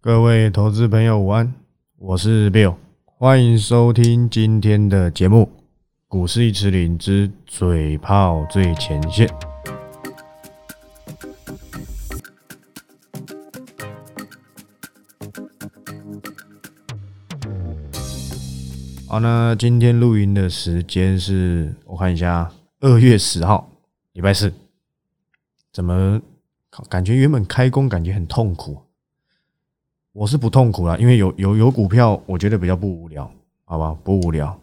各位投资朋友午安，我是 Bill，欢迎收听今天的节目《股市一词林之嘴炮最前线》。好，那今天录音的时间是我看一下，二月十号，礼拜四。怎么感觉原本开工感觉很痛苦？我是不痛苦啦，因为有有有股票，我觉得比较不无聊，好吧，不无聊。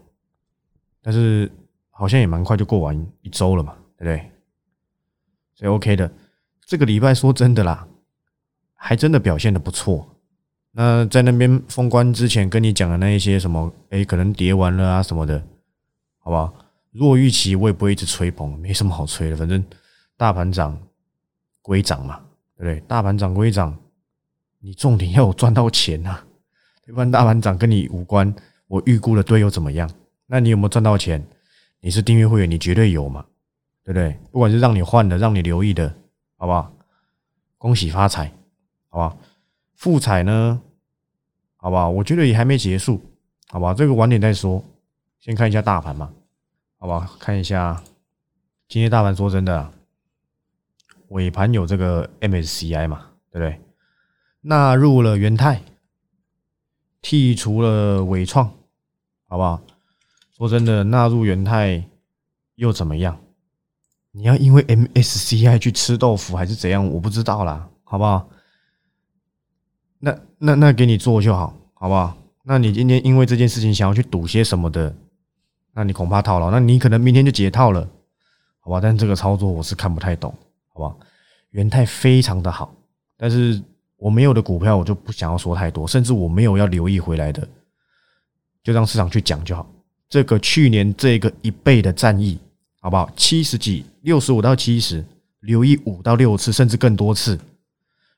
但是好像也蛮快就过完一周了嘛，对不对？所以 OK 的。这个礼拜说真的啦，还真的表现的不错。那在那边封关之前跟你讲的那一些什么，哎，可能跌完了啊什么的，好不好？若预期我也不会一直吹捧，没什么好吹的，反正大盘涨归涨嘛，对不对？大盘涨归涨，你重点要有赚到钱呐，不然大盘涨跟你无关。我预估的对又怎么样？那你有没有赚到钱？你是订阅会员，你绝对有嘛，对不对？不管是让你换的，让你留意的，好不好？恭喜发财，好不好？复彩呢？好不好？我觉得也还没结束，好吧？这个晚点再说，先看一下大盘嘛，好不好？看一下今天大盘，说真的，尾盘有这个 MSCI 嘛，对不对？纳入了元泰，剔除了伟创，好不好？说真的，纳入元泰又怎么样？你要因为 MSCI 去吃豆腐还是怎样？我不知道啦，好不好？那那那给你做就好，好不好？那你今天因为这件事情想要去赌些什么的，那你恐怕套牢，那你可能明天就解套了，好吧？但这个操作我是看不太懂，好不好？元泰非常的好，但是我没有的股票我就不想要说太多，甚至我没有要留意回来的，就让市场去讲就好。这个去年这个一倍的战役，好不好？七十几、六十五到七十，留意五到六次，甚至更多次。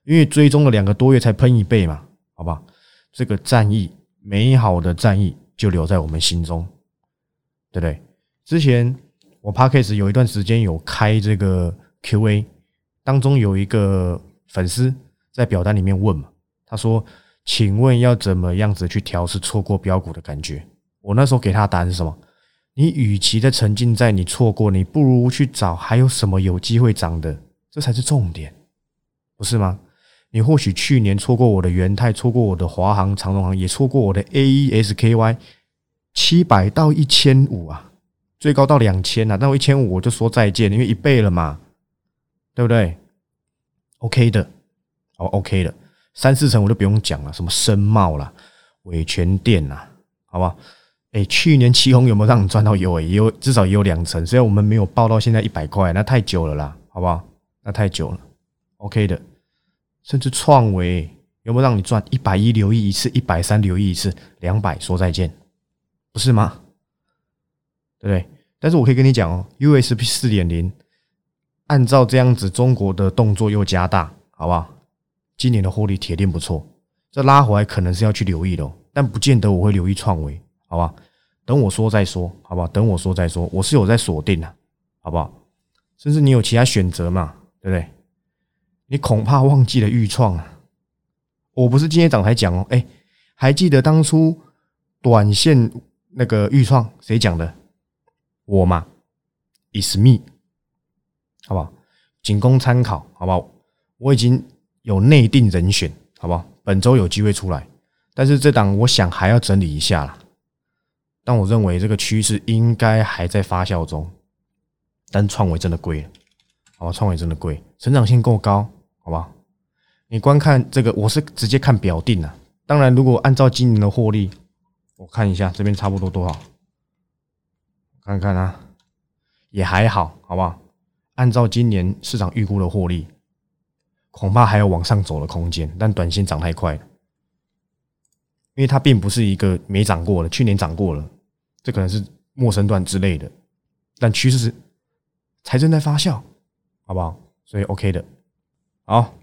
因为追踪了两个多月才喷一倍嘛，好不好？这个战役美好的战役就留在我们心中，对不对？之前我 p a r k a s 有一段时间有开这个 Q&A，当中有一个粉丝在表单里面问嘛，他说：“请问要怎么样子去调试错过标股的感觉？”我那时候给他答案是什么？你与其在沉浸在你错过，你不如去找还有什么有机会涨的，这才是重点，不是吗？你或许去年错过我的元泰，错过我的华航、长荣航，也错过我的 A E S K Y，七百到一千五啊，最高到两千啊，那我一千五我就说再见，因为一倍了嘛，对不对？OK 的，哦 OK 的，三四成我就不用讲了，什么深茂啦、伟全店啦，好不好？哎，去年旗红有没有让你赚到有？也有，至少也有两成，虽然我们没有报到现在一百块，那太久了啦，好不好？那太久了，OK 的。甚至创维有没有让你赚一百一留意一次，一百三留意一次，两百说再见，不是吗？对不对？但是我可以跟你讲哦，USB 四点零按照这样子，中国的动作又加大，好不好？今年的获利铁定不错，这拉回来可能是要去留意的，但不见得我会留意创维，好吧？等我说再说，好不好？等我说再说，我是有在锁定的，好不好？甚至你有其他选择嘛？对不对？你恐怕忘记了预创啊！我不是今天早才讲哦，哎，还记得当初短线那个预创谁讲的？我嘛，is me，好不好？仅供参考，好不好？我已经有内定人选，好不好？本周有机会出来，但是这档我想还要整理一下啦。但我认为这个趋势应该还在发酵中，但创维真的贵了，好吧？创维真的贵，成长性够高。好吧，你观看这个，我是直接看表定的。当然，如果按照今年的获利，我看一下这边差不多多少，看看啊，也还好，好不好？按照今年市场预估的获利，恐怕还有往上走的空间。但短线涨太快了，因为它并不是一个没涨过的，去年涨过了，这可能是陌生段之类的。但趋势是才正在发酵，好不好？所以 OK 的。好，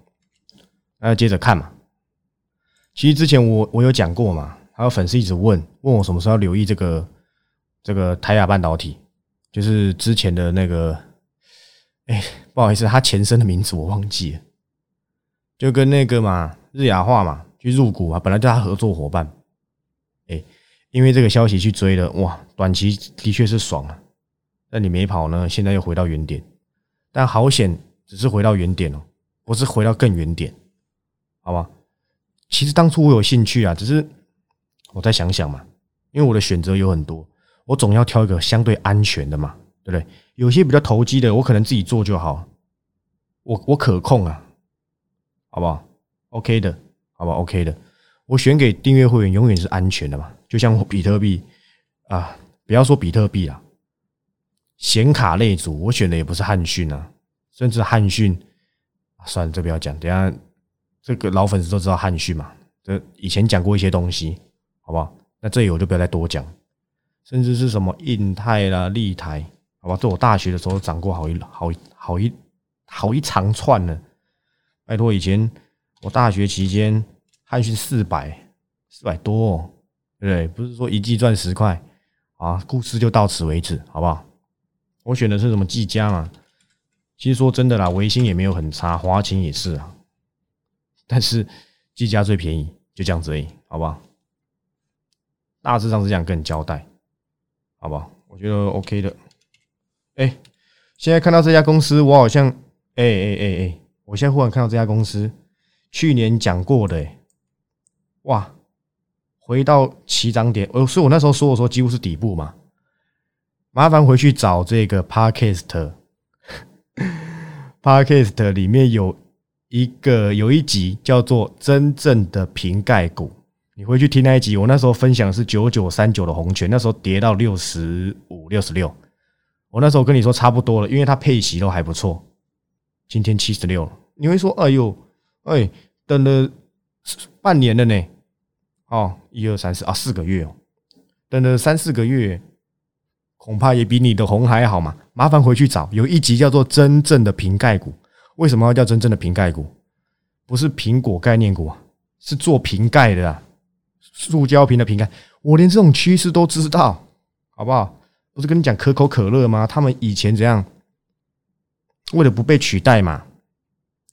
那接着看嘛。其实之前我我有讲过嘛，还有粉丝一直问问我什么时候要留意这个这个台亚半导体，就是之前的那个，哎，不好意思，它前身的名字我忘记了，就跟那个嘛日亚化嘛，去入股啊，本来就他合作伙伴，哎，因为这个消息去追了，哇，短期的确是爽啊。那你没跑呢，现在又回到原点，但好险，只是回到原点哦，不是回到更原点，好吧？其实当初我有兴趣啊，只是我再想想嘛，因为我的选择有很多，我总要挑一个相对安全的嘛，对不对？有些比较投机的，我可能自己做就好，我我可控啊，好不好？OK 的，好不好？OK 的，我选给订阅会员永远是安全的嘛，就像比特币啊，不要说比特币了。显卡类组，我选的也不是汉讯啊，甚至汉讯，算了，这不要讲。等下这个老粉丝都知道汉讯嘛，这以前讲过一些东西，好不好？那这里我就不要再多讲。甚至是什么印泰啦、立台，好吧？这我大学的时候涨过好一好好一好一长串呢。拜托，以前我大学期间汉讯四百四百多，对不对？不是说一季赚十块啊。故事就到此为止，好不好？我选的是什么技嘉啊？其实说真的啦，维新也没有很差，华勤也是啊。但是技嘉最便宜，就这样子而已，好不好？大致上是这样跟你交代，好不好？我觉得 OK 的。哎，现在看到这家公司，我好像哎哎哎哎，我现在忽然看到这家公司，去年讲过的，哎，哇，回到起涨点，呃，所以我那时候说的时候几乎是底部嘛。麻烦回去找这个 podcast，podcast 里面有一个有一集叫做“真正的瓶盖股”，你回去听那一集。我那时候分享是九九三九的红泉，那时候跌到六十五、六十六。我那时候跟你说差不多了，因为它配息都还不错。今天七十六了，你会说：“哎呦，哎，等了半年了呢。”哦，一二三四啊，四个月哦，等了三四个月。恐怕也比你的红还好嘛？麻烦回去找，有一集叫做《真正的瓶盖股》。为什么要叫真正的瓶盖股？不是苹果概念股啊，是做瓶盖的啊，塑胶瓶的瓶盖。我连这种趋势都知道，好不好？不是跟你讲可口可乐吗？他们以前怎样？为了不被取代嘛，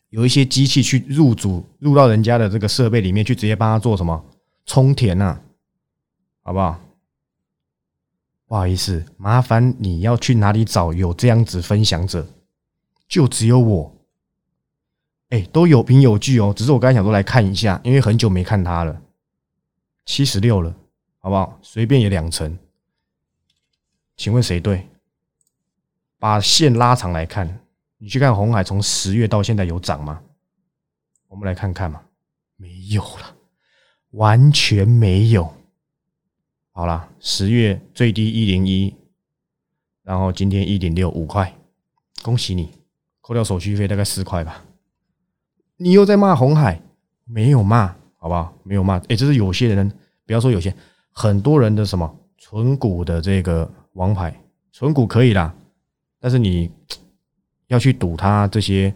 有一些机器去入主，入到人家的这个设备里面去，直接帮他做什么充填呐？好不好？不好意思，麻烦你要去哪里找有这样子分享者？就只有我。哎，都有凭有据哦。只是我刚才想说来看一下，因为很久没看他了。七十六了，好不好？随便也两成。请问谁对？把线拉长来看，你去看红海从十月到现在有涨吗？我们来看看嘛，没有了，完全没有。好了，十月最低一零一，然后今天一点六五块，恭喜你，扣掉手续费大概四块吧。你又在骂红海？没有骂，好不好？没有骂。哎，这是有些人，不要说有些，很多人的什么纯股的这个王牌，纯股可以啦，但是你要去赌它这些，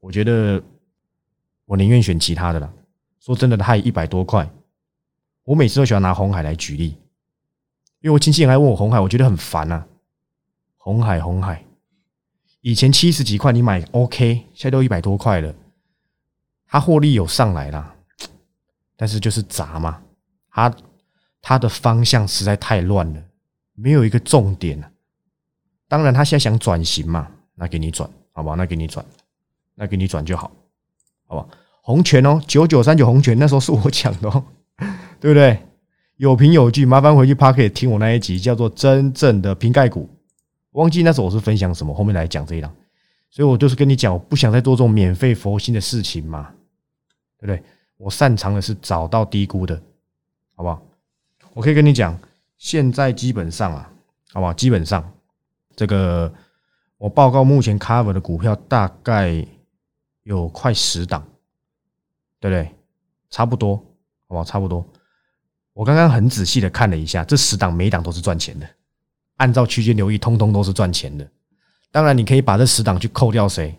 我觉得我宁愿选其他的啦。说真的，它一百多块。我每次都喜欢拿红海来举例，因为我亲戚还问我红海，我觉得很烦呐。红海，红海，以前七十几块你买 OK，现在都一百多块了，它获利有上来啦，但是就是砸嘛，它它的方向实在太乱了，没有一个重点当然，他现在想转型嘛，那给你转，好不好？那给你转，那给你转就好，好吧？红泉哦，九九三九红泉，那时候是我抢的哦。对不对？有凭有据，麻烦回去 park 听我那一集，叫做《真正的瓶盖股》。忘记那时候我是分享什么，后面来讲这一档。所以我就是跟你讲，我不想再做这种免费佛心的事情嘛，对不对？我擅长的是找到低估的，好不好？我可以跟你讲，现在基本上啊，好不好？基本上这个我报告目前 Cover 的股票大概有快十档，对不对？差不多，好不好？差不多。我刚刚很仔细的看了一下，这十档每档都是赚钱的，按照区间留意，通通都是赚钱的。当然，你可以把这十档去扣掉谁？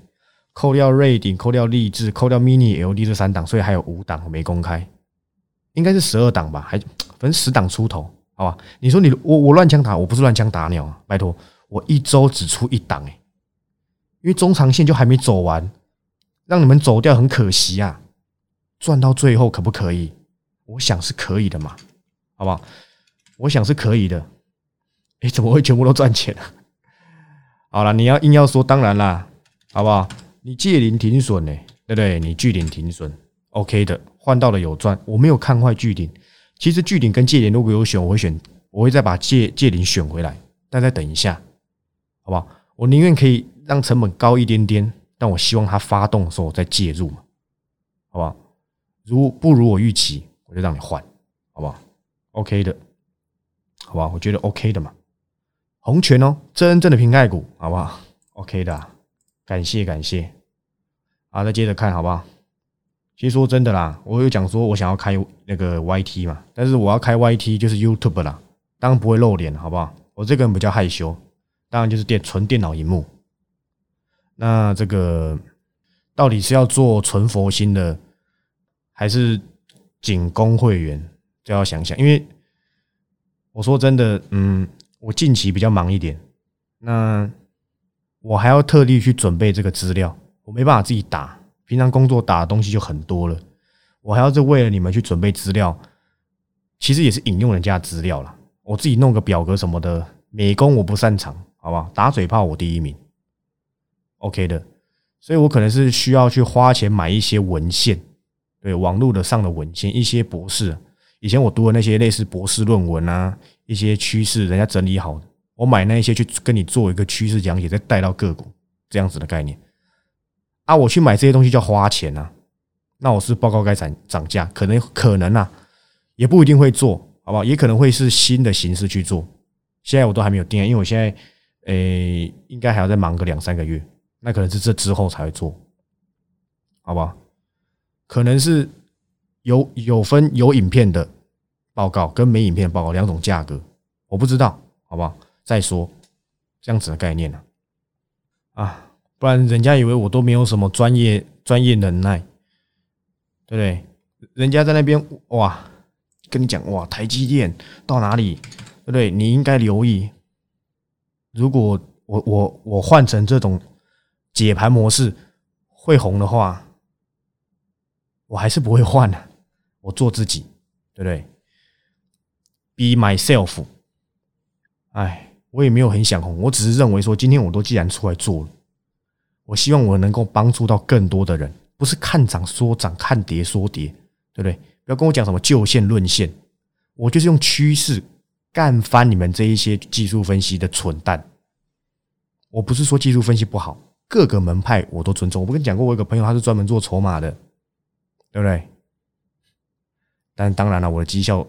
扣掉瑞鼎，扣掉励志，扣掉 mini LD 这三档，所以还有五档没公开，应该是十二档吧？还反正十档出头，好吧？你说你我我乱枪打，我不是乱枪打鸟啊！拜托，我一周只出一档哎，因为中长线就还没走完，让你们走掉很可惜啊！赚到最后可不可以？我想是可以的嘛，好不好？我想是可以的。哎，怎么会全部都赚钱啊？好了，你要硬要说，当然啦，好不好？你借零停损呢，对不对？你巨顶停损，OK 的，换到了有赚。我没有看坏巨顶，其实巨顶跟借零如果有选，我会选，我会再把借借零选回来，但再等一下，好不好？我宁愿可以让成本高一点点，但我希望它发动的时候我再介入嘛，好不好？如不如我预期，我就让你换，好不好？OK 的，好吧？我觉得 OK 的嘛。红拳哦，真正的平盖股，好不好？OK 的，感谢感谢。好，再接着看好不好？其实说真的啦，我有讲说我想要开那个 YT 嘛，但是我要开 YT 就是 YouTube 啦，当然不会露脸，好不好？我这个人比较害羞，当然就是电纯电脑荧幕。那这个到底是要做纯佛心的，还是仅供会员？就要想想，因为我说真的，嗯。我近期比较忙一点，那我还要特地去准备这个资料，我没办法自己打，平常工作打的东西就很多了，我还要是为了你们去准备资料，其实也是引用人家资料了，我自己弄个表格什么的，美工我不擅长，好不好？打嘴炮我第一名，OK 的，所以我可能是需要去花钱买一些文献，对网络的上的文献，一些博士，以前我读的那些类似博士论文啊。一些趋势，人家整理好的，我买那一些去跟你做一个趋势讲解，再带到个股这样子的概念啊。我去买这些东西叫花钱呐，那我是报告该涨涨价，可能可能啊，也不一定会做好不好？也可能会是新的形式去做。现在我都还没有定，因为我现在诶，应该还要再忙个两三个月，那可能是这之后才会做，好不好？可能是有有分有影片的。报告跟没影片的报告两种价格，我不知道，好不好？再说这样子的概念呢？啊，不然人家以为我都没有什么专业专业能耐，对不对？人家在那边哇，跟你讲哇，台积电到哪里，对不对？你应该留意。如果我我我换成这种解盘模式会红的话，我还是不会换的。我做自己，对不对？Be myself，哎，我也没有很想红，我只是认为说，今天我都既然出来做了，我希望我能够帮助到更多的人，不是看涨说涨，看跌说跌，对不对？不要跟我讲什么就线论线，我就是用趋势干翻你们这一些技术分析的蠢蛋。我不是说技术分析不好，各个门派我都尊重。我不跟你讲过，我有个朋友他是专门做筹码的，对不对？但当然了，我的绩效。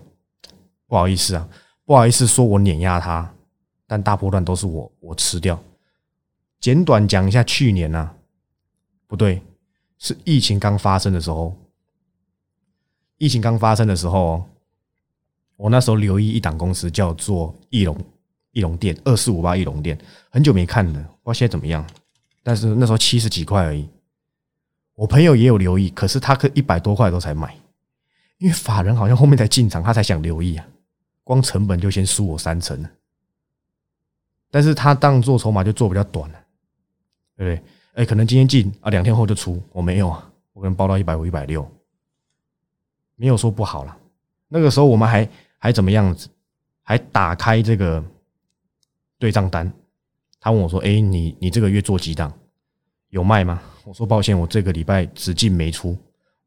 不好意思啊，不好意思，说我碾压他，但大波段都是我我吃掉。简短讲一下，去年呢，不对，是疫情刚发生的时候。疫情刚发生的时候，我那时候留意一档公司叫做翼龙，翼龙店二四五八翼龙店，很久没看了，不知道现在怎么样。但是那时候七十几块而已，我朋友也有留意，可是他可一百多块都才买，因为法人好像后面才进场，他才想留意啊。光成本就先输我三成了，但是他当做筹码就做比较短了，对不对？哎，可能今天进啊，两天后就出，我没有啊，我可能包到一百五、一百六，没有说不好了。那个时候我们还还怎么样子？还打开这个对账单，他问我说：“哎，你你这个月做几档？有卖吗？”我说：“抱歉，我这个礼拜只进没出。”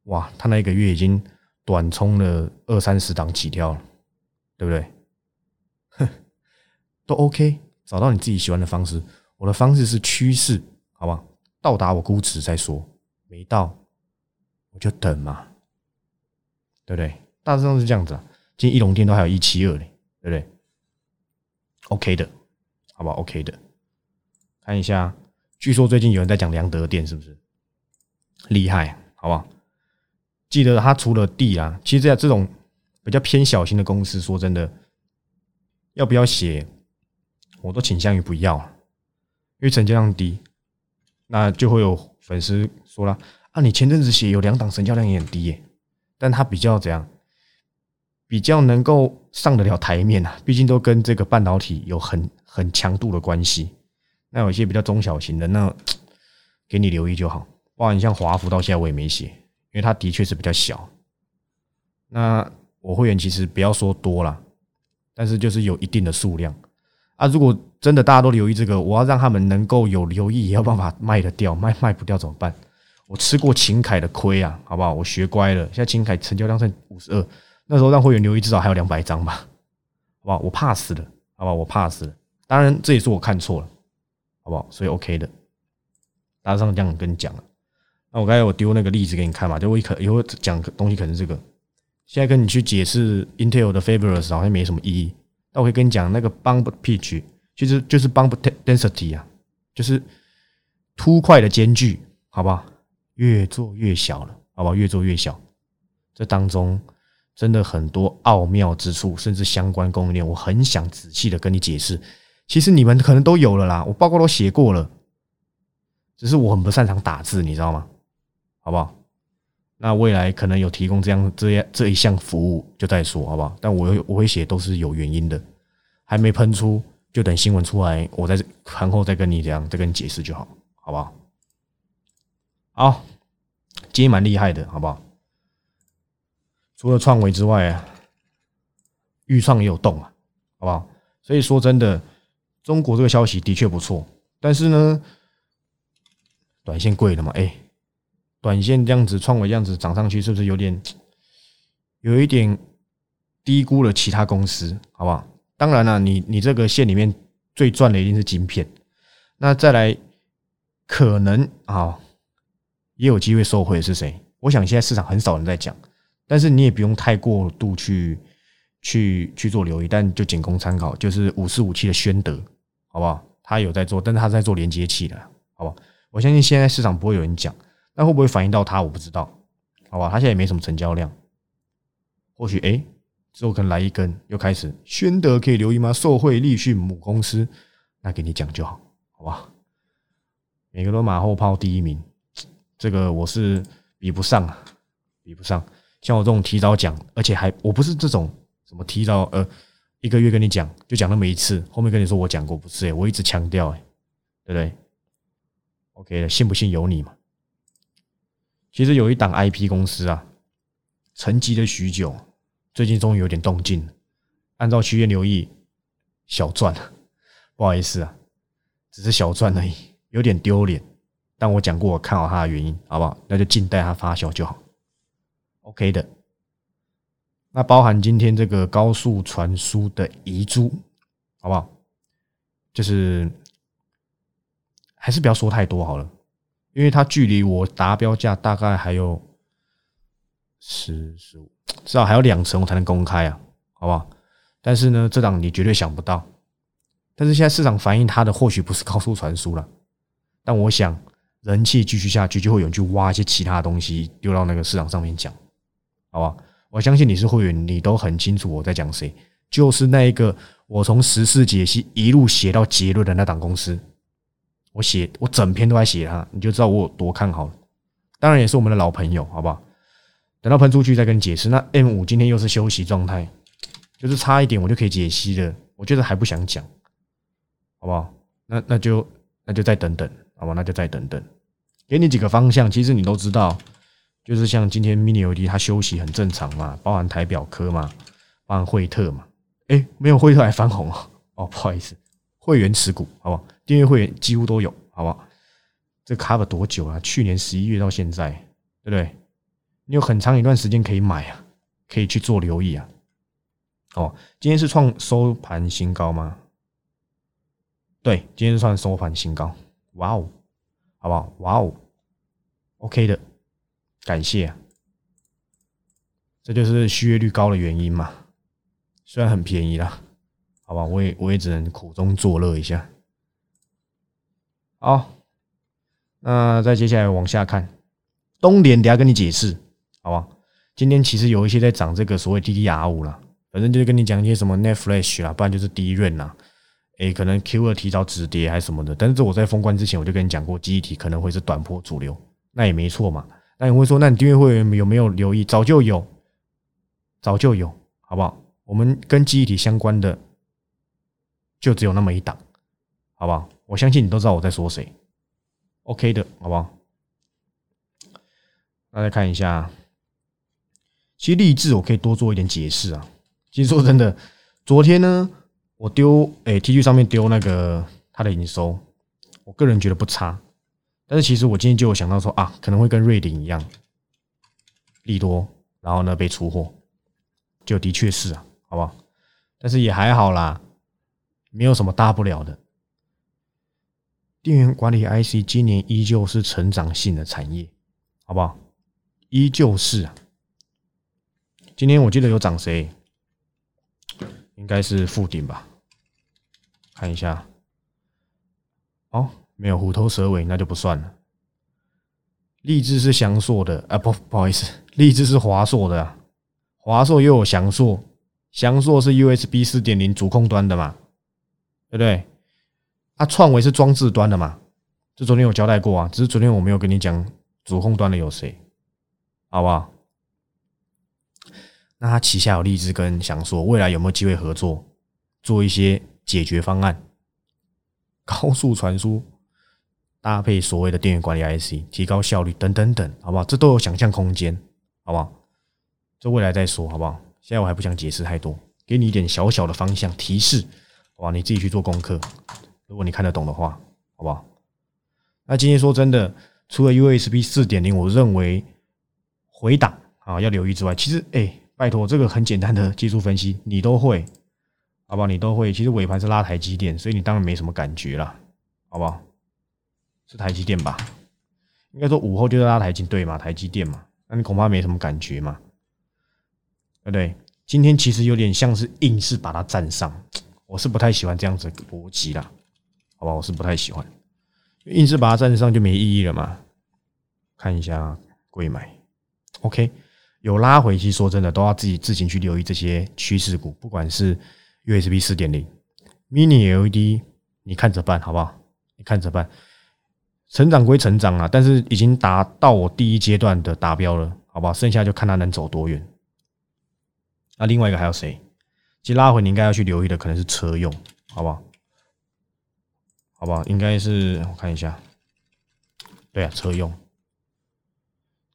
哇，他那一个月已经短冲了二三十档起跳了。对不对？哼，都 OK，找到你自己喜欢的方式。我的方式是趋势，好吧？到达我估值再说，没到我就等嘛，对不对？大致上是这样子啊。今天一龙店都还有一七二嘞，对不对？OK 的，好吧？OK 的，看一下。据说最近有人在讲良德店，是不是厉害？好不好？记得他除了地啊，其实这这种。比较偏小型的公司，说真的，要不要写，我都倾向于不要，因为成交量低，那就会有粉丝说了啊，你前阵子写有两档成交量也很低耶，但他比较怎样，比较能够上得了台面啊，毕竟都跟这个半导体有很很强度的关系。那有一些比较中小型的，那 给你留意就好。不然你像华福到现在我也没写，因为它的确是比较小。那我会员其实不要说多了，但是就是有一定的数量啊。如果真的大家都留意这个，我要让他们能够有留意，也要办法卖得掉，卖卖不掉怎么办？我吃过秦凯的亏啊，好不好？我学乖了，现在秦凯成交量剩五十二，那时候让会员留意至少还有两百张吧，好不好？我怕死了，好不好？我怕死了。当然这也是我看错了，好不好？所以 OK 的，大上这样跟你讲了。那我刚才我丢那个例子给你看嘛，就我可以后讲东西可能这个。现在跟你去解释 Intel 的 Favors 好像没什么意义。那我会跟你讲那个 Bump Pitch，其实就是 Bump Density 啊，就是凸块的间距，好不好？越做越小了，好不好？越做越小，这当中真的很多奥妙之处，甚至相关供应链，我很想仔细的跟你解释。其实你们可能都有了啦，我报告都写过了，只是我很不擅长打字，你知道吗？好不好？那未来可能有提供这样这样这一项服务，就再说好不好？但我我会写都是有原因的，还没喷出，就等新闻出来，我再盘后再跟你这样再跟你解释就好，好不好？好，今天蛮厉害的，好不好？除了创维之外啊，豫创也有动啊，好不好？所以说真的，中国这个消息的确不错，但是呢，短线贵了嘛？哎。短线这样子创维这样子涨上去，是不是有点有一点低估了其他公司？好不好？当然了，你你这个线里面最赚的一定是晶片，那再来可能啊也有机会收回的是谁？我想现在市场很少人在讲，但是你也不用太过度去去去做留意，但就仅供参考。就是五四五七的宣德，好不好？他有在做，但是他在做连接器的，好不好？我相信现在市场不会有人讲。那会不会反映到他？我不知道，好吧，他现在也没什么成交量，或许哎，之后可能来一根，又开始宣德可以留意吗？受惠立讯母公司，那给你讲就好，好吧？每个都马后炮第一名，这个我是比不上啊，比不上。像我这种提早讲，而且还我不是这种什么提早呃一个月跟你讲，就讲那么一次，后面跟你说我讲过不是？哎，我一直强调哎，对不对？OK，信不信由你嘛。其实有一档 IP 公司啊，沉寂了许久，最近终于有点动静。按照区间留意，小赚，不好意思啊，只是小赚而已，有点丢脸。但我讲过我看好它的原因，好不好？那就静待它发酵就好。OK 的。那包含今天这个高速传输的遗珠，好不好？就是还是不要说太多好了。因为它距离我达标价大概还有十十五，至少还有两层我才能公开啊，好不好？但是呢，这档你绝对想不到。但是现在市场反映它的或许不是高速传输了，但我想人气继续下去，就会有人去挖一些其他东西丢到那个市场上面讲，好吧？我相信你是会员，你都很清楚我在讲谁，就是那一个我从十四解析一路写到结论的那档公司。我写，我整篇都在写它，你就知道我有多看好。当然也是我们的老朋友，好不好？等到喷出去再跟你解释。那 M 五今天又是休息状态，就是差一点我就可以解析了。我觉得还不想讲，好不好？那那就那就再等等，好吧？那就再等等。给你几个方向，其实你都知道，就是像今天 Mini LED 它休息很正常嘛，包含台表科嘛，包含惠特嘛。哎，没有惠特还翻红哦，哦，不好意思。会员持股，好不好？订阅会员几乎都有，好不好？这 cover 多久啊？去年十一月到现在，对不对？你有很长一段时间可以买啊，可以去做留意啊。哦，今天是创收盘新高吗？对，今天是创收盘新高。哇哦，好不好？哇哦，OK 的，感谢。这就是续约率高的原因嘛？虽然很便宜啦。好吧，我也我也只能苦中作乐一下。好，那再接下来往下看，东联等下跟你解释，好吧？今天其实有一些在涨这个所谓 DDR 五了，反正就是跟你讲一些什么 Net Flash 啦，不然就是低润啦，诶，可能 Q 二提早止跌还是什么的。但是这我在封关之前我就跟你讲过，记忆体可能会是短波主流，那也没错嘛。那你会说，那你订阅会员有没有留意？早就有，早就有，好不好？我们跟记忆体相关的。就只有那么一档，好不好？我相信你都知道我在说谁。OK 的，好不好？大家看一下，其实励志我可以多做一点解释啊。其实说真的，昨天呢，我丢诶 T 恤上面丢那个他的营收，我个人觉得不差。但是其实我今天就有想到说啊，可能会跟瑞鼎一样，利多，然后呢被出货，就的确是啊，好不好？但是也还好啦，没有什么大不了的。电源管理 IC 今年依旧是成长性的产业，好不好？依旧是啊。今天我记得有涨谁？应该是富鼎吧？看一下，哦。没有虎头蛇尾，那就不算了。励志是翔硕的啊，不不好意思，励志是华硕的啊，华硕又有翔硕，翔硕是 USB 四点零主控端的嘛，对不对？啊，创维是装置端的嘛，这昨天有交代过啊，只是昨天我没有跟你讲主控端的有谁，好不好？那他旗下有励志跟翔硕，未来有没有机会合作，做一些解决方案？高速传输。搭配所谓的电源管理 IC，提高效率等等等，好不好？这都有想象空间，好不好？这未来再说，好不好？现在我还不想解释太多，给你一点小小的方向提示，好吧？你自己去做功课，如果你看得懂的话，好不好？那今天说真的，除了 USB 四点零，我认为回档啊要留意之外，其实哎，拜托，这个很简单的技术分析你都会，好不好？你都会。其实尾盘是拉台积电，所以你当然没什么感觉了，好不好？是台积电吧？应该说午后就是拉台积对嘛，台积电嘛，那你恐怕没什么感觉嘛，对不对？今天其实有点像是硬是把它站上，我是不太喜欢这样子逻辑啦，好吧？我是不太喜欢，硬是把它站上就没意义了嘛。看一下贵买，OK，有拉回，其实说真的都要自己自行去留意这些趋势股，不管是 USB 四点零、Mini LED，你看着办，好不好？你看着办。成长归成长啊，但是已经达到我第一阶段的达标了，好不好？剩下就看他能走多远。那另外一个还有谁？其实拉回你应该要去留意的可能是车用，好不好？好不好？应该是我看一下，对啊，车用，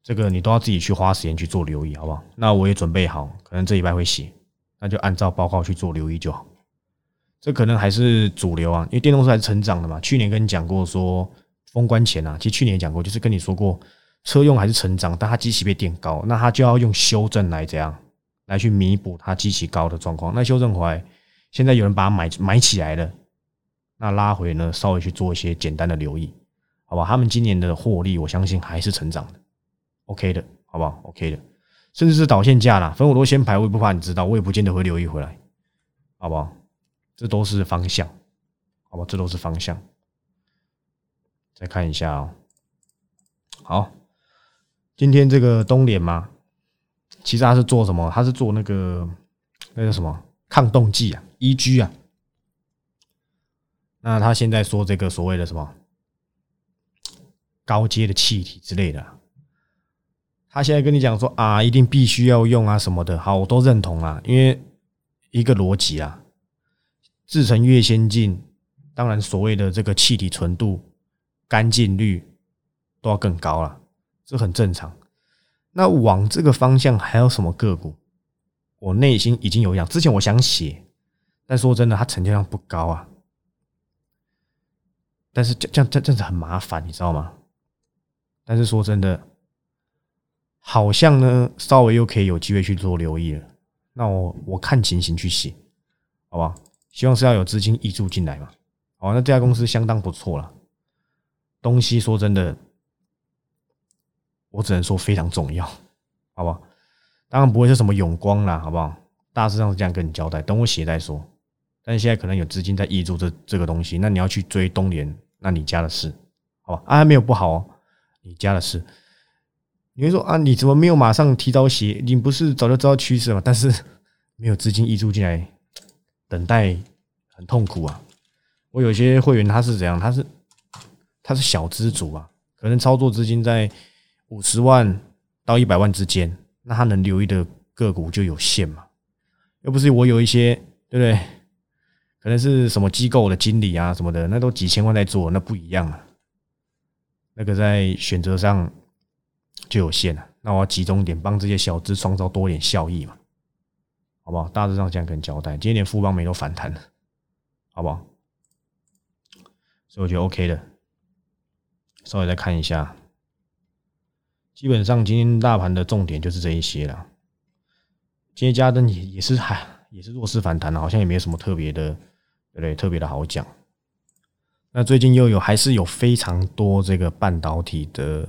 这个你都要自己去花时间去做留意，好不好？那我也准备好，可能这礼拜会写，那就按照报告去做留意就好。这可能还是主流啊，因为电动车还是成长的嘛。去年跟你讲过说。封关前啊，其实去年也讲过，就是跟你说过，车用还是成长，但它机器被垫高，那它就要用修正来这样来去弥补它机器高的状况。那修正回来，现在有人把它买买起来了，那拉回呢，稍微去做一些简单的留意，好吧？他们今年的获利，我相信还是成长的，OK 的，好不好？OK 的，甚至是导线价啦，分我都先排，我也不怕你知道，我也不见得会留意回来，好不好？这都是方向，好吧？这都是方向。再看一下哦，好，今天这个东联嘛，其实他是做什么？他是做那个那个什么抗冻剂啊，EG 啊。那他现在说这个所谓的什么高阶的气体之类的，他现在跟你讲说啊，一定必须要用啊什么的，好，我都认同啊，因为一个逻辑啊，制成越先进，当然所谓的这个气体纯度。干净率都要更高了，这很正常。那往这个方向还有什么个股？我内心已经有样，之前我想写，但说真的，它成交量不高啊。但是这样这这样子很麻烦，你知道吗？但是说真的，好像呢，稍微又可以有机会去做留意了。那我我看情形去写，好吧？希望是要有资金溢注进来嘛。好，那这家公司相当不错了。东西说真的，我只能说非常重要，好不好？当然不会是什么永光啦，好不好？大致上是这样跟你交代，等我写再说。但是现在可能有资金在挹注这这个东西，那你要去追东联，那你家的事，好吧？啊，没有不好哦，你家的事。你会说啊，你怎么没有马上提早写？你不是早就知道趋势吗？但是没有资金挹注进来，等待很痛苦啊。我有些会员他是怎样？他是。他是小资主啊，可能操作资金在五十万到一百万之间，那他能留意的个股就有限嘛？又不是我有一些，对不对？可能是什么机构的经理啊什么的，那都几千万在做，那不一样啊。那个在选择上就有限了。那我要集中点，帮这些小资创造多点效益嘛，好不好？大致上这样跟你交代。今天连富邦美都反弹了，好不好？所以我觉得 OK 的。稍微再看一下，基本上今天大盘的重点就是这一些了。今天加登也也是还也是弱势反弹了，好像也没有什么特别的，对不对？特别的好讲。那最近又有还是有非常多这个半导体的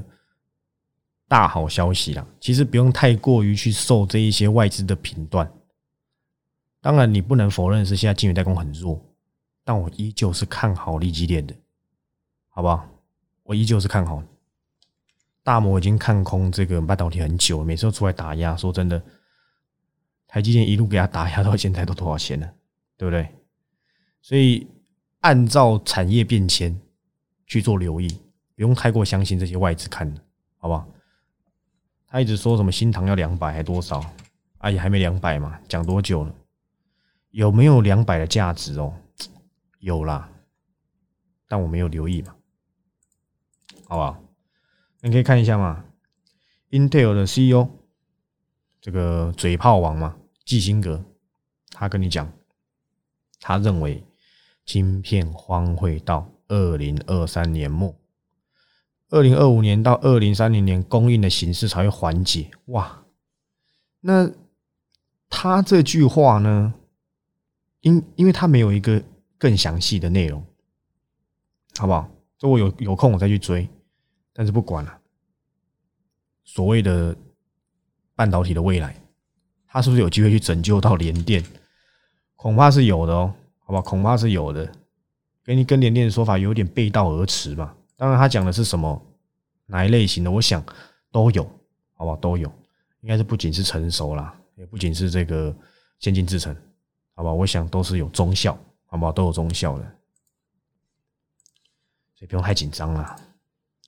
大好消息啦。其实不用太过于去受这一些外资的评断。当然，你不能否认是现在晶圆代工很弱，但我依旧是看好立基电的，好不好？我依旧是看好。大摩已经看空这个半导体很久，每次都出来打压。说真的，台积电一路给他打压到现在都多少钱了，对不对？所以。按照产业变迁去做留意，不用太过相信这些外资看的，好不好？他一直说什么新塘要两百还多少？哎，还没两百嘛，讲多久了？有没有两百的价值哦？有啦，但我没有留意嘛，好不好？你可以看一下嘛，Intel 的 CEO 这个嘴炮王嘛，基辛格，他跟你讲，他认为。晶片荒会到二零二三年末，二零二五年到二零三零年供应的形势才会缓解。哇，那他这句话呢？因因为他没有一个更详细的内容，好不好？这我有有空我再去追，但是不管了。所谓的半导体的未来，它是不是有机会去拯救到联电？恐怕是有的哦。好吧，恐怕是有的，跟你跟联电的说法有点背道而驰吧。当然，他讲的是什么哪一类型的，我想都有，好吧，都有，应该是不仅是成熟啦，也不仅是这个先进制程，好吧，我想都是有中效，好不好？都有中效的，所以不用太紧张了，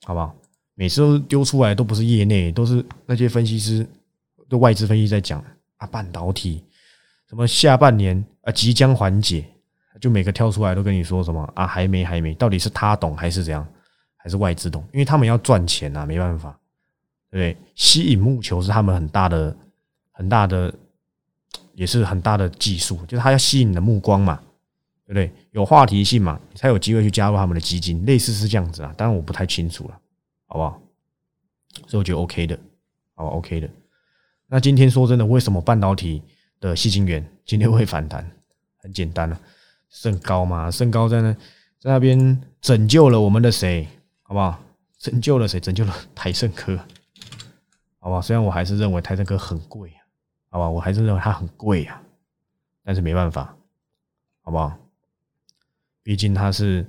好不好？每次都丢出来都不是业内，都是那些分析师的外资分析在讲啊，半导体什么下半年啊即将缓解。就每个跳出来都跟你说什么啊？还没，还没，到底是他懂还是怎样？还是外资懂？因为他们要赚钱啊，没办法，对不对？吸引木球是他们很大的、很大的，也是很大的技术，就是他要吸引你的目光嘛，对不对？有话题性嘛，才有机会去加入他们的基金，类似是这样子啊。当然我不太清楚了，好不好？所以我觉得 OK 的，好 OK 的。那今天说真的，为什么半导体的细晶圆今天会反弹？很简单了。升高嘛，升高在那，在那边拯救了我们的谁，好不好？拯救了谁？拯救了台盛科，好不好？虽然我还是认为台盛科很贵，好吧？我还是认为它很贵呀，但是没办法，好不好？毕竟他是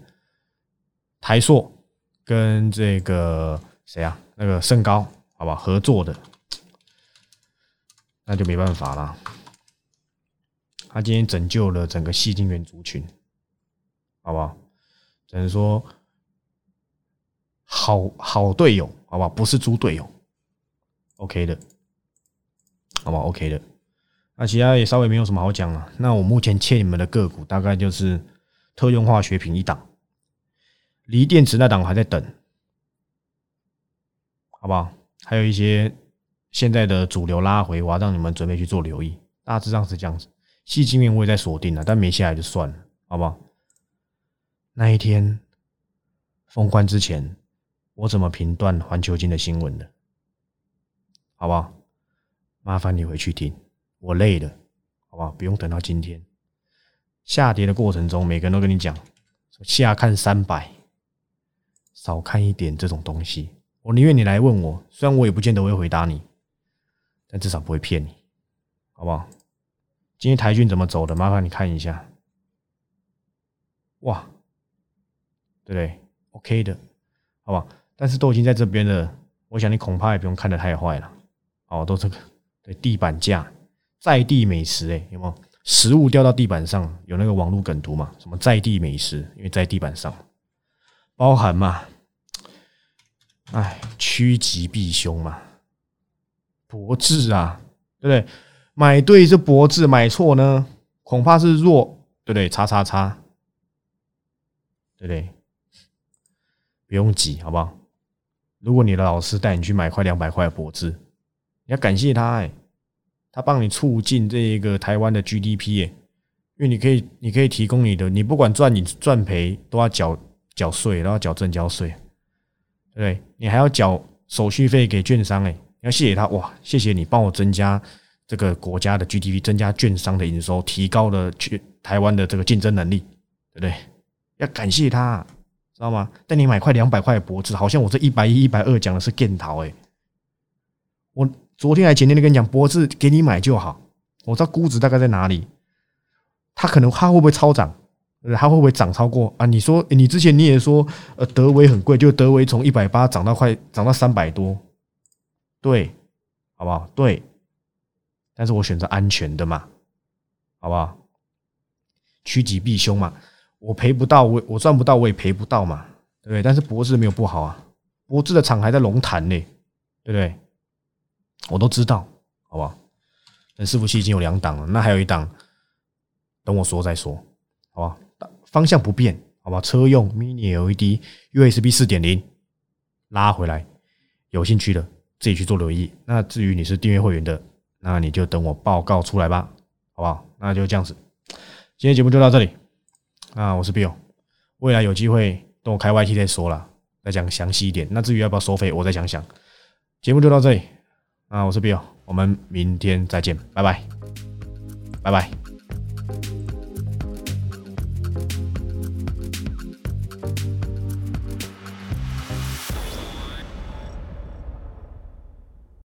台硕跟这个谁啊，那个盛高，好吧，合作的，那就没办法了。他今天拯救了整个细晶圆族群，好不好？只能说好好队友，好不好？不是猪队友，OK 的，好不好？OK 的。那其他也稍微没有什么好讲了。那我目前欠你们的个股大概就是特用化学品一档，锂电池那档还在等，好不好？还有一些现在的主流拉回，我要让你们准备去做留意。大致上是这样子。细晶面我也在锁定了，但没下来就算了，好不好？那一天封关之前，我怎么评断环球金的新闻的？好不好？麻烦你回去听，我累了，好不好？不用等到今天下跌的过程中，每个人都跟你讲，下看三百，少看一点这种东西。我宁愿你来问我，虽然我也不见得会回答你，但至少不会骗你，好不好？今天台军怎么走的？麻烦你看一下。哇，对不对？OK 的，好吧。但是都已经在这边了，我想你恐怕也不用看得太坏了。哦，都这个对地板价，在地美食，哎，有没有食物掉到地板上？有那个网络梗图嘛？什么在地美食？因为在地板上，包含嘛？哎，趋吉避凶嘛，博智啊，对不对？买对是博智，买错呢，恐怕是弱，对不对？叉叉叉，对不对？不用急，好不好？如果你的老师带你去买块两百块的脖子，你要感谢他哎，他帮你促进这一个台湾的 GDP 哎，因为你可以你可以提供你的，你不管赚你赚赔都要缴缴税，然后缴正交税，对不对？你还要缴手续费给券商哎，要谢谢他哇，谢谢你帮我增加这个国家的 GDP，增加券商的营收，提高了去台湾的这个竞争能力，对不对？要感谢他。知道吗？带你买块两百块的脖子，好像我这一百一、一百二讲的是电桃哎。我昨天还前天跟你讲，脖子给你买就好。我知道估值大概在哪里，它可能它会不会超涨？它会不会涨超过啊？你说你之前你也说，呃，德维很贵，就德维从一百八涨到快涨到三百多，对，好不好？对，但是我选择安全的嘛，好不好？趋吉避凶嘛。我赔不到，我我赚不到，我也赔不到嘛，对不对？但是博智没有不好啊，博智的厂还在龙潭呢，对不对？我都知道，好不好？等伺服器已经有两档了，那还有一档，等我说再说，好吧？方向不变，好吧？车用 Mini LED USB 四点零拉回来，有兴趣的自己去做留意。那至于你是订阅会员的，那你就等我报告出来吧，好不好？那就这样子，今天节目就到这里。啊，我是 Bill，未来有机会等我开 YT 再说了，再讲详细一点。那至于要不要收费，我再想想。节目就到这里，啊，我是 Bill，我们明天再见，拜拜，拜拜。